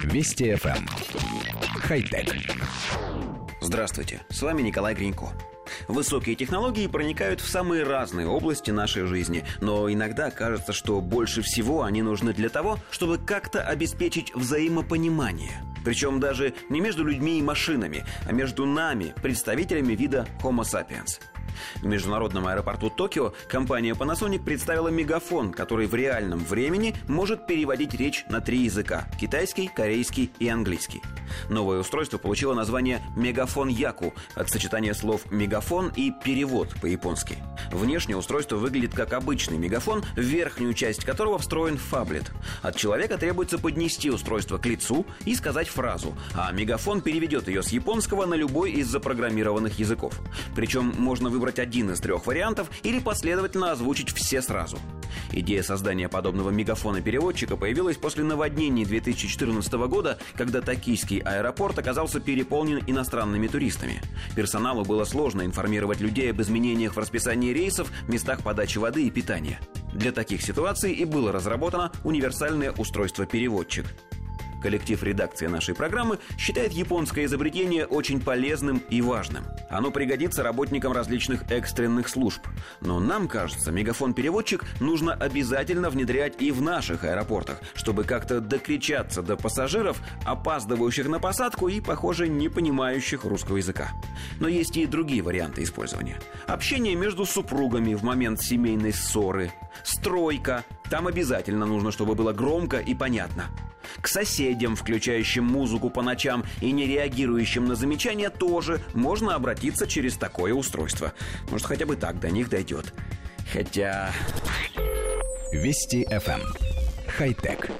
Вести FM. Эм. Хай-тек. Здравствуйте, с вами Николай Гринько. Высокие технологии проникают в самые разные области нашей жизни, но иногда кажется, что больше всего они нужны для того, чтобы как-то обеспечить взаимопонимание. Причем даже не между людьми и машинами, а между нами, представителями вида Homo sapiens – в международном аэропорту Токио компания Panasonic представила мегафон, который в реальном времени может переводить речь на три языка – китайский, корейский и английский. Новое устройство получило название «Мегафон Яку» от сочетания слов «мегафон» и «перевод» по-японски. Внешне устройство выглядит как обычный мегафон, верхнюю часть которого встроен фаблет. От человека требуется поднести устройство к лицу и сказать фразу, а мегафон переведет ее с японского на любой из запрограммированных языков. Причем можно выбрать один из трех вариантов или последовательно озвучить все сразу. Идея создания подобного мегафона-переводчика появилась после наводнений 2014 года, когда токийский аэропорт оказался переполнен иностранными туристами. Персоналу было сложно информировать людей об изменениях в расписании рейсов, местах подачи воды и питания. Для таких ситуаций и было разработано универсальное устройство-переводчик. Коллектив редакции нашей программы считает японское изобретение очень полезным и важным. Оно пригодится работникам различных экстренных служб. Но нам кажется, мегафон-переводчик нужно обязательно внедрять и в наших аэропортах, чтобы как-то докричаться до пассажиров, опаздывающих на посадку и, похоже, не понимающих русского языка. Но есть и другие варианты использования. Общение между супругами в момент семейной ссоры, стройка. Там обязательно нужно, чтобы было громко и понятно. К соседям, включающим музыку по ночам и не реагирующим на замечания, тоже можно обратиться через такое устройство. Может, хотя бы так до них дойдет. Хотя... Вести FM. Эм. Хай-тек.